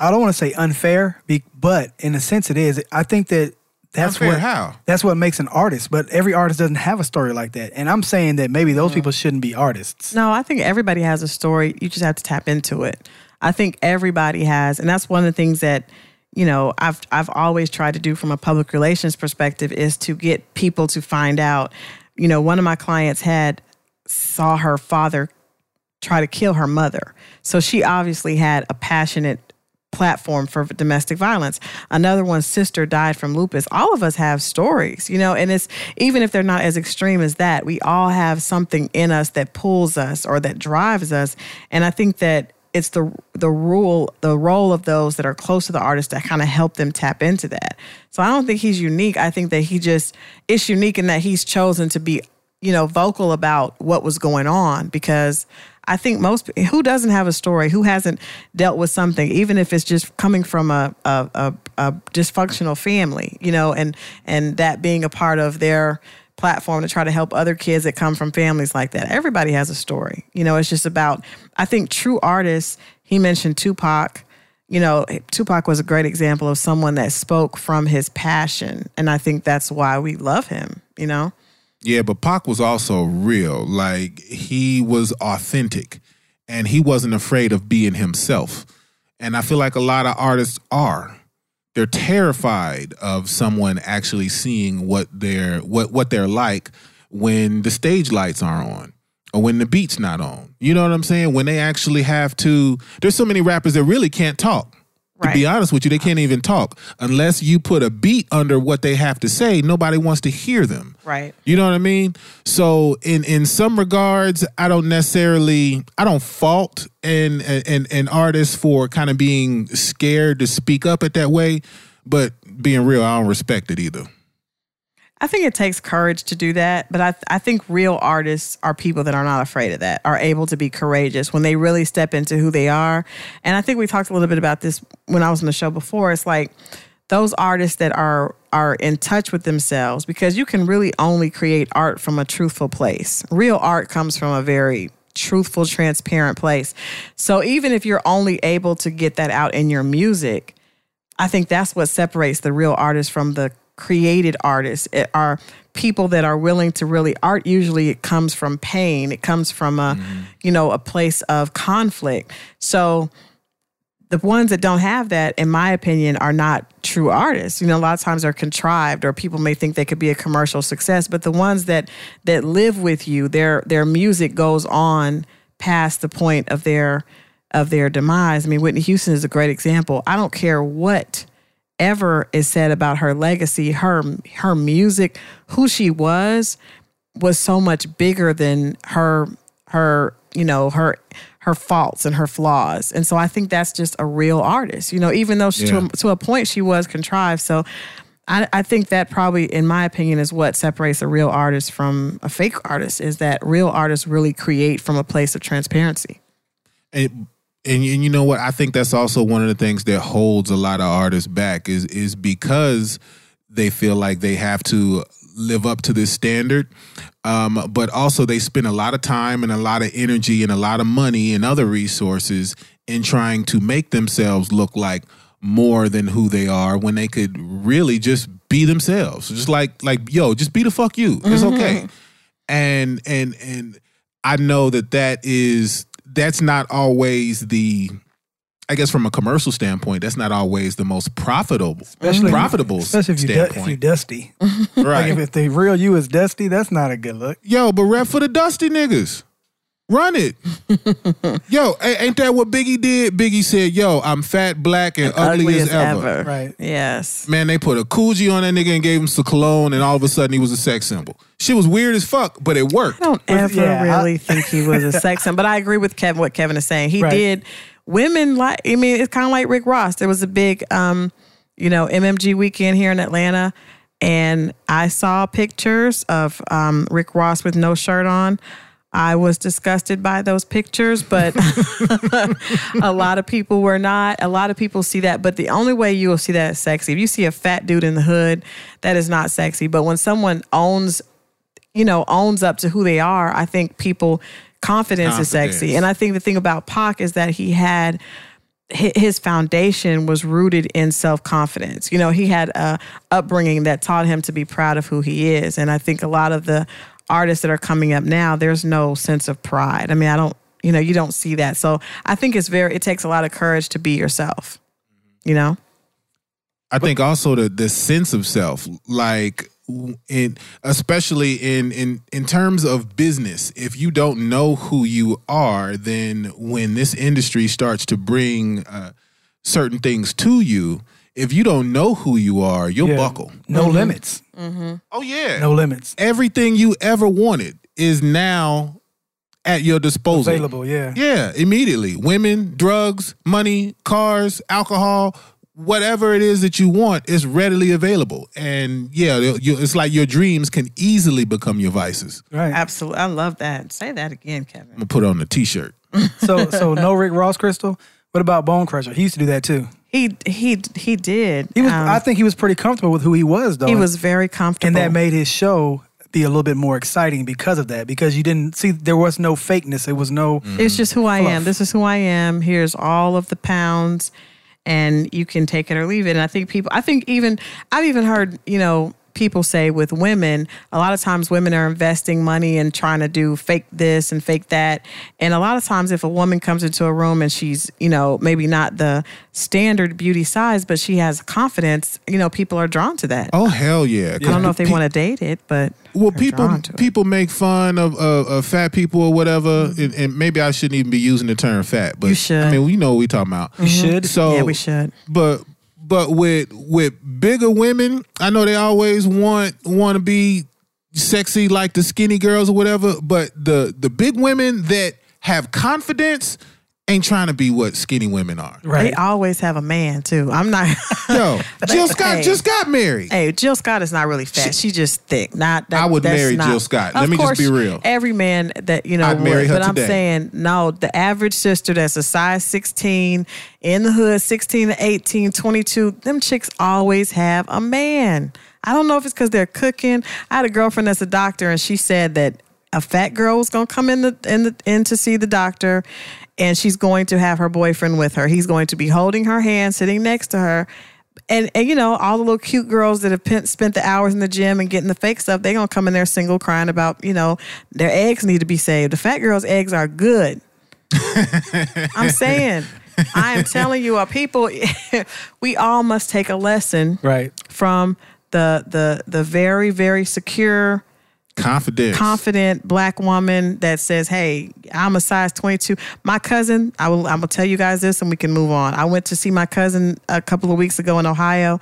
I don't want to say unfair, be, but in a sense it is. I think that that's Unfair what how? that's what makes an artist. But every artist doesn't have a story like that. And I'm saying that maybe those mm-hmm. people shouldn't be artists. No, I think everybody has a story. You just have to tap into it. I think everybody has, and that's one of the things that you know I've I've always tried to do from a public relations perspective is to get people to find out. You know, one of my clients had saw her father try to kill her mother, so she obviously had a passionate platform for domestic violence. Another one's sister died from lupus. All of us have stories, you know, and it's even if they're not as extreme as that, we all have something in us that pulls us or that drives us. And I think that it's the the rule the role of those that are close to the artist to kind of help them tap into that. So I don't think he's unique. I think that he just is unique in that he's chosen to be, you know, vocal about what was going on because I think most who doesn't have a story, who hasn't dealt with something, even if it's just coming from a a, a, a dysfunctional family, you know, and and that being a part of their platform to try to help other kids that come from families like that. Everybody has a story, you know. It's just about I think true artists. He mentioned Tupac. You know, Tupac was a great example of someone that spoke from his passion, and I think that's why we love him. You know. Yeah, but Pac was also real. Like he was authentic and he wasn't afraid of being himself. And I feel like a lot of artists are. They're terrified of someone actually seeing what they're what what they're like when the stage lights aren't on or when the beat's not on. You know what I'm saying? When they actually have to there's so many rappers that really can't talk. To be honest with you, they can't even talk unless you put a beat under what they have to say. Nobody wants to hear them. Right. You know what I mean? So in in some regards, I don't necessarily I don't fault an an, an artist for kind of being scared to speak up at that way, but being real, I don't respect it either. I think it takes courage to do that, but I I think real artists are people that are not afraid of that, are able to be courageous when they really step into who they are. And I think we talked a little bit about this when I was on the show before. It's like those artists that are are in touch with themselves because you can really only create art from a truthful place. Real art comes from a very truthful, transparent place. So even if you're only able to get that out in your music, I think that's what separates the real artist from the created artists. Are people that are willing to really art usually it comes from pain. It comes from a mm-hmm. you know a place of conflict. So the ones that don't have that, in my opinion, are not true artists. You know, a lot of times they're contrived, or people may think they could be a commercial success. But the ones that that live with you, their their music goes on past the point of their of their demise. I mean, Whitney Houston is a great example. I don't care what ever is said about her legacy, her her music, who she was, was so much bigger than her her you know her her faults and her flaws. And so i think that's just a real artist you know even though she, to, Yeah. a, to a point she was contrived. So I, I think that probably in my opinion is what separates a real artist from a fake artist is that real artists really create from a place of transparency. And, and and you know what? I think that's also one of the things that holds a lot of artists back is is because they feel like they have to live up to this standard. Um, but also they spend a lot of time and a lot of energy and a lot of money and other resources in trying to make themselves look like more than who they are when they could really just be themselves. Just like like yo, just be the fuck you. It's okay. And and and I know that that is that's not always the I guess from a commercial standpoint, that's not always the most profitable profitable especially if you du- if you standpoint. dusty. right. Like if, if the real you is dusty, that's not a good look. Yo, but rep for the dusty niggas. Run it. yo, ain't that what Biggie did? Biggie said, yo, I'm fat, black, and, ugly, as, ever. Right. Yes. Man, they put a Coogi on that nigga and gave him some cologne, and all of a sudden he was a sex symbol. Shit was weird as fuck, but it worked. I don't ever yeah, I- really think he was a sex symbol, but I agree with Kevin. What Kevin is saying, he Right. did. Women like. I mean, it's kind of like Rick Ross. There was a big, um, you know, MMG weekend here in Atlanta, and I saw pictures of um, Rick Ross with no shirt on. I was disgusted by those pictures, but a lot of people were not. A lot of people see that, but the only way you will see that as sexy, if you see a fat dude in the hood, that is not sexy. But when someone owns you know, owns up to who they are, I think people confidence, is sexy. And I think the thing about Pac is that he had his foundation was rooted in self confidence. You know, he had a upbringing that taught him to be proud of who he is. And I think a lot of the artists that are coming up now, there's no sense of pride. I mean, I don't, you know, you don't see that. So I think it's very, it takes a lot of courage to be yourself. You know, I think also the the sense of self, like in especially in in in terms of business, if you don't know who you are, then when this industry starts to bring uh, certain things to you, if you don't know who you are, you'll Yeah. buckle. No mm-hmm. limits. Mm-hmm. Oh yeah, No limits. everything you ever wanted is now at your disposal. Available, yeah. Yeah, immediately. Women, drugs, money, cars, alcohol, whatever it is that you want is readily available. And yeah, you- it's like your dreams can easily become your vices. Right. absolutely. I love that. Say that again, Kevin. I'm gonna put on a t-shirt. So so no Rick Ross Crystal. What about Bone Crusher? He used to do that too. He, he, he did. He was Um, I think he was pretty comfortable with who he was though. he was very comfortable. and that made his show be a little bit more exciting because of that. Because you didn't see there was no fakeness. It was no It's just who I am. This is who I am. Here's all of the pounds, and you can take it or leave it. And I think people, I think even, I've even heard, you know, people say with women, a lot of times women are investing money and trying to do fake this and fake that. And a lot of times, if a woman comes into a room and she's, you know, maybe not the standard beauty size, but she has confidence, you know, people are drawn to that. Oh hell yeah! I don't know if they want to date it, but Well, people drawn to it. people make fun of, of, of fat people or whatever, mm-hmm. and, and maybe I shouldn't even be using the term fat, but You should. I mean, we know what we talking about. you mm-hmm. should. So yeah, we should. but but with with bigger women, I know they always want want to be sexy like the skinny girls or whatever. But the the big women that have confidence ain't trying to be what skinny women are. Right. They always have a man too. I'm not. Yo, Jill Scott hey. just got married. Hey, Jill Scott is not really fat. She's just thick. Not. That, I would that's marry not- Jill Scott. Let Of me just be real. Every man that you know I'd would, marry her but I'm saying no. The average sister that's a size 16 in the hood, 16 to 18, 22. Them chicks always have a man. I don't know if it's because they're cooking. I had a girlfriend that's a doctor, and she said that a fat girl was gonna come in the in the in to see the doctor, and she's going to have her boyfriend with her. He's going to be holding her hand, sitting next to her. And, and you know all the little cute girls that have pen, spent the hours in the gym and getting the fake stuff they're gonna come in there single crying about you know their eggs need to be saved the fat girls eggs are good i'm saying i am telling you uh, people we all must take a lesson Right. from the the the very very secure Confidence. confident black woman that says, "Hey, I'm a size 22." My cousin, I will. I'm gonna tell you guys this, and we can move on. I went to see my cousin a couple of weeks ago in Ohio,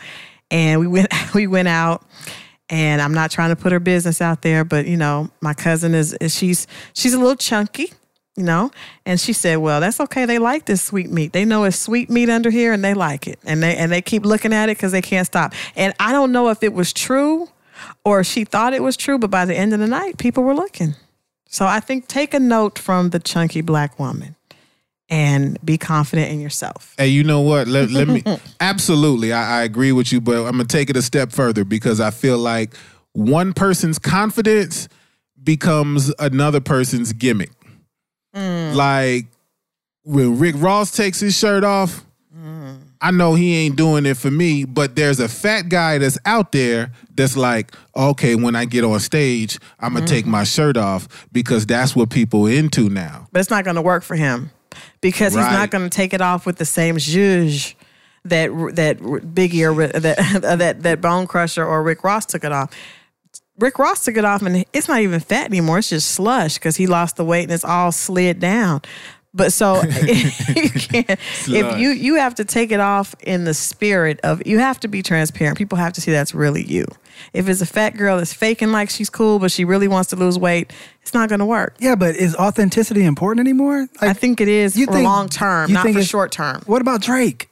and we went we went out. And I'm not trying to put her business out there, but you know, my cousin is she's she's a little chunky, you know, and she said, "Well, that's okay. They like this sweet meat. They know it's sweet meat under here, and they like it, and they and they keep looking at it because they can't stop." And I don't know if it was true or she thought it was true, but by the end of the night, people were looking. So I think take a note from the chunky black woman and be confident in yourself. Hey, you know what? Let, let me absolutely. I, I agree with you, but I'm gonna take it a step further because I feel like one person's confidence becomes another person's gimmick. Mm. Like when Rick Ross takes his shirt off, mm. I know he ain't doing it for me, but there's a fat guy that's out there that's like, okay, when I get on stage, I'm gonna mm-hmm. take my shirt off because that's what people into now. But it's not to work for him because he's not to take it off with the same zhuzh that that Biggie or that uh, that that Bone Crusher or Rick Ross took it off. Rick Ross took it off, and it's not even fat anymore. It's just slush because he lost the weight and it's all slid down. But so you can't, if you you have to take it off in the spirit of you have to be transparent. People have to see that's really you. If it's a fat girl that's faking like she's cool, but she really wants to lose weight, it's not going to work. Yeah, but is authenticity important anymore? I think it is you for think- long term, you not think for it's- short term. What about Drake?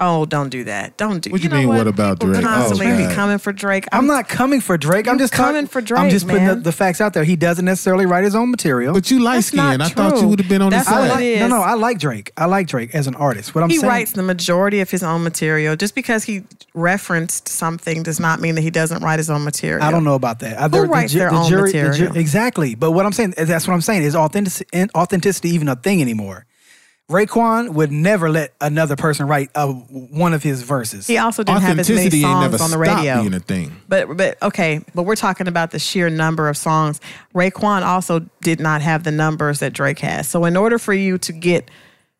Oh, don't do that. Don't do. What you know mean, what about People Drake? Oh, Constantly be God. coming for Drake. I'm not coming for Drake. I'm just coming talk- for Drake, I'm just putting the, man. the facts out there. He doesn't necessarily write his own material. But you light That's not skinned. I thought you would have been on That's the what I it side. like, no, no, I like Drake. I like Drake as an artist. What I'm He saying, writes the majority of his own material. Just because he referenced something does not mean that he doesn't write his own material. I don't know about that. I, Who writes their own the material? exactly. But what I'm saying, that's what I'm saying. Is authenticity, authenticity even a thing anymore? Raekwon would never let another person write uh, one of his verses. He also didn't have as many songs on the radio. being a thing. But but okay, but we're talking about the sheer number of songs. Raekwon also did not have the numbers that Drake has. So in order for you to get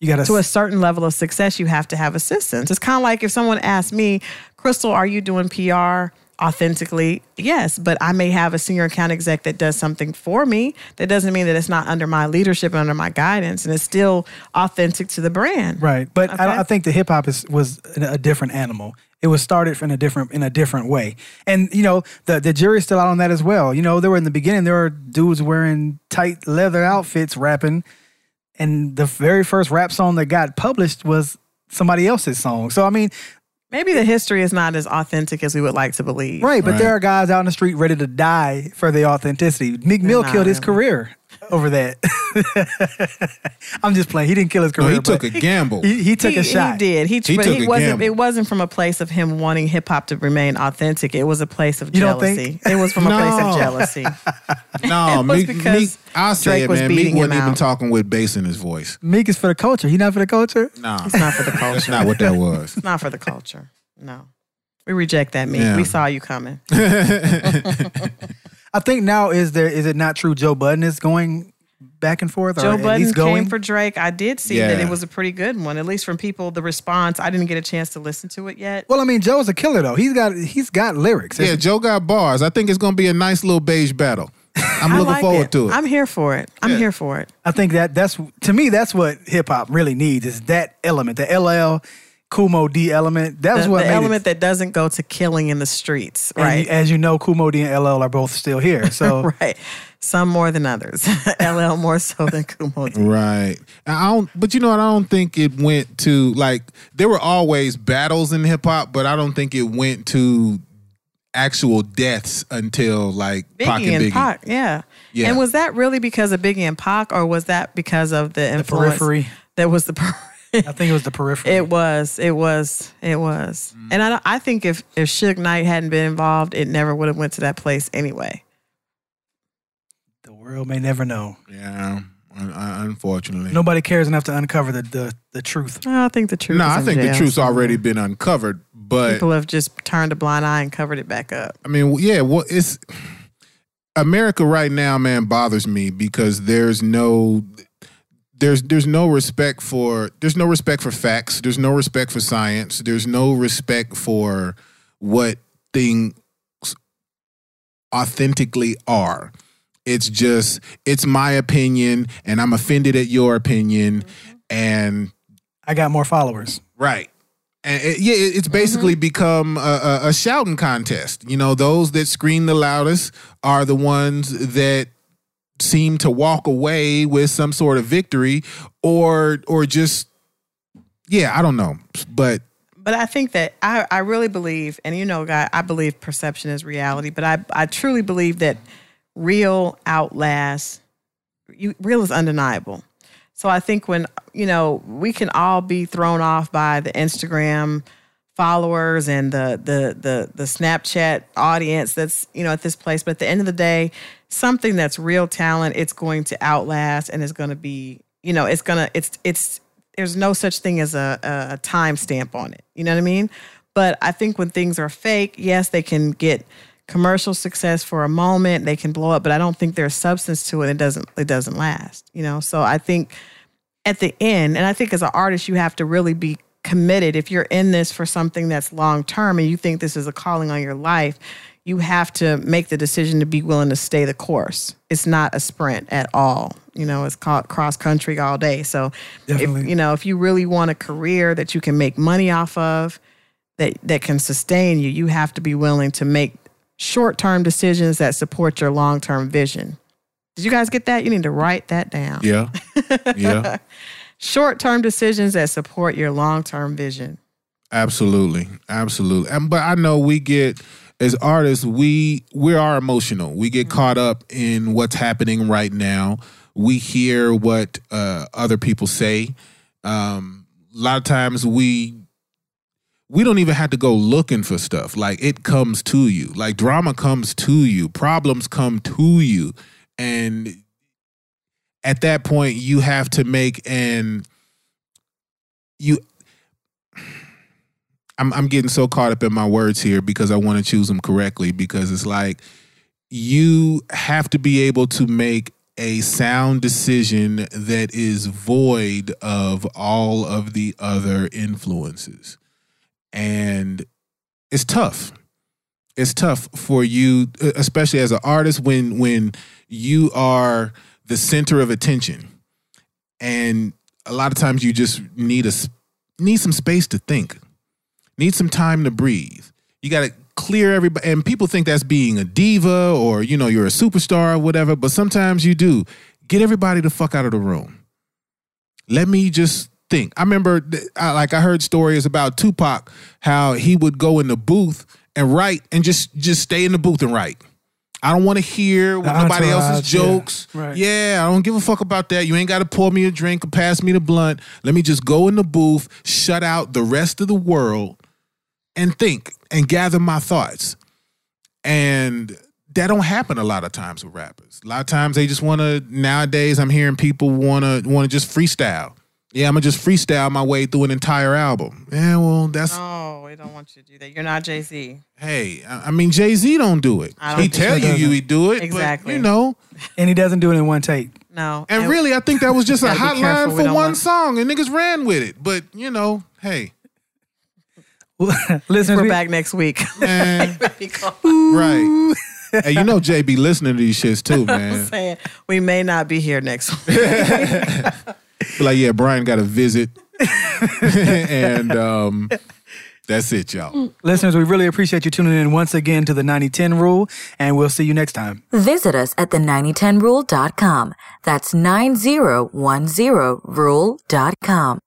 you gotta, to a certain level of success, you have to have assistance. It's kind of like if someone asked me, Crystal, are you doing PR authentically? Yes, but I may have a senior account exec that does something for me. That doesn't mean that it's not under my leadership and under my guidance, and it's still authentic to the brand. Right, but I, Okay. I think the hip hop is was a different animal. It was started in a different in a different way, and you know the the jury's still out on that as well. You know, there were in the beginning there were dudes wearing tight leather outfits rapping, and the very first rap song that got published was somebody else's song. So I mean, Maybe the history is not as authentic as we would like to believe. right, but Right. there are guys out in the street ready to die for the authenticity. Meek Mill not killed his really. career over that. I'm just playing. He didn't kill his No, he took a gamble. He, he took he, a shot. He did. He, He but took he a wasn't. gamble. It wasn't from a place of him wanting hip hop to remain authentic. It was a place of You don't jealousy. think? It was from a place of jealousy. no, It was Meek, because Meek, I'll say Drake it, was man. Meek beating him wasn't even out. talking with bass in his voice. Meek is for the culture. He not for the culture. No, It's not for the culture. that's not what that was. It's not for the culture. No, we reject that. Me. Yeah. We saw you coming. I think now is there is it not true? Joe Budden is going back and forth, or Joe at Budden least going. came for Drake. I did see that it was a pretty good one, at least from people. The response. I didn't get a chance to listen to it yet. well, I mean, Joe's a killer though. He's got he's got lyrics. yeah, Joe got bars. I think it's gonna be a nice little beige battle. I'm looking like forward it. to it. I'm here for it. I'm Yeah. here for it. I think that that's to me that's what hip hop really needs is that element, the LL Kool Moe Dee element. That was The, what the made element it. that doesn't go to killing in the streets, and right? As you know, Kool Moe Dee and LL are both still here. So right. Some more than others. LL more so than Kumo. D. Right. I don't but you know what? I don't think it went to like there were always battles in hip hop, but I don't think it went to actual deaths until like Pac Biggie and and Biggie. Pac, yeah. Yeah. And was that really because of Biggie and Pac, or was that because of the influence? periphery. That was the. per- I think it was the periphery. It was. It was. It was. Mm. And I, I think if if Suge Knight hadn't been involved, it never would have went to that place anyway. the world may never know. Yeah. un- un- Unfortunately. Nobody cares enough to uncover the the, the truth. I think the truth. No, is I in think the truth's already been uncovered, but People have just turned a blind eye and covered it back up. I mean, yeah, well, it's America right now, man, bothers me because there's no there's there's no respect for there's no respect for facts, there's no respect for science, there's no respect for what things authentically are. It's just it's my opinion and I'm offended at your opinion mm-hmm. and I got more followers. Right. And it, yeah, it's basically mm-hmm. become a, a, a shouting contest. You know, those that scream the loudest are the ones that seem to walk away with some sort of victory, or or just yeah, I don't know, but But I think that I, I really believe, and you know, guy, I believe perception is reality. But I, I truly believe that real outlasts. You, real is undeniable. So I think when you know we can all be thrown off by the Instagram followers and the the the the Snapchat audience that's you know at this place, but at the end of the day, something that's real talent, it's going to outlast and it's going to be you know it's gonna it's it's there's no such thing as a, a, time stamp on it. You know what I mean? But I think when things are fake, yes, they can get commercial success for a moment, they can blow up, but I don't think there's substance to it. It doesn't it doesn't last. You know, so I think at the end, and I think as an artist, you have to really be committed. If you're in this for something that's long term and you think this is a calling on your life, you have to make the decision to be willing to stay the course. It's not a sprint at all. You know, it's called cross country all day. So, if, you know, if you really want a career that you can make money off of, that that can sustain you, you have to be willing to make short term decisions that support your long term vision. Did you guys get that? You need to write that down. Yeah. Yeah. Short term decisions that support your long term vision. Absolutely, absolutely. And but I know we get as artists, we we are emotional. We get caught up in what's happening right now. We hear what uh, other people say. Um, a lot of times we we don't even have to go looking for stuff. Like it comes to you. Like drama comes to you. Problems come to you, and at that point, you have to make an you I'm I'm getting so caught up in my words here because I want to choose them correctly because it's like you have to be able to make a sound decision that is void of all of the other influences. And it's tough. It's tough for you especially as an artist when when you are the center of attention. And a lot of times you just need a need some space to think. Need some time to breathe. You got to clear everybody and people think that's being a diva or you know you're a superstar or whatever but sometimes you do. Get everybody the fuck out of the room. Let me just think. I remember like i heard stories about tupac how he would go in the booth and write and just just stay in the booth and write i don't want to hear nobody else's entourage, yeah. jokes Right. yeah, I don't give a fuck about that. You ain't got to pour me a drink or pass me the blunt. Let me just go in the booth, shut out the rest of the world, and think and gather my thoughts. And that don't happen a lot of times with rappers. A lot of times they just want to. Nowadays, I'm hearing people want to want to just freestyle. Yeah, I'm gonna just freestyle my way through an entire album. Yeah, well, that's No, we don't want you to do that. You're not Jay Z. hey. I I mean, Jay Z don't do it. Don't He think tell he you you he do it, Exactly. But, you know, And he doesn't do it in one take. No. And really, I think that was just a Gotta hotline for one want- song, and niggas ran with it. But you know, hey, Listen, we're we- back next week. man, right? Hey, you know, Jay be listening to these shits too, man. saying we may not be here next week. Be like, yeah, Brian got a visit, and um, that's it, y'all. listeners, we really appreciate you tuning in once again to the 90-10 rule, and we'll see you next time. Visit us at the9010rule.com. That's 9010rule.com.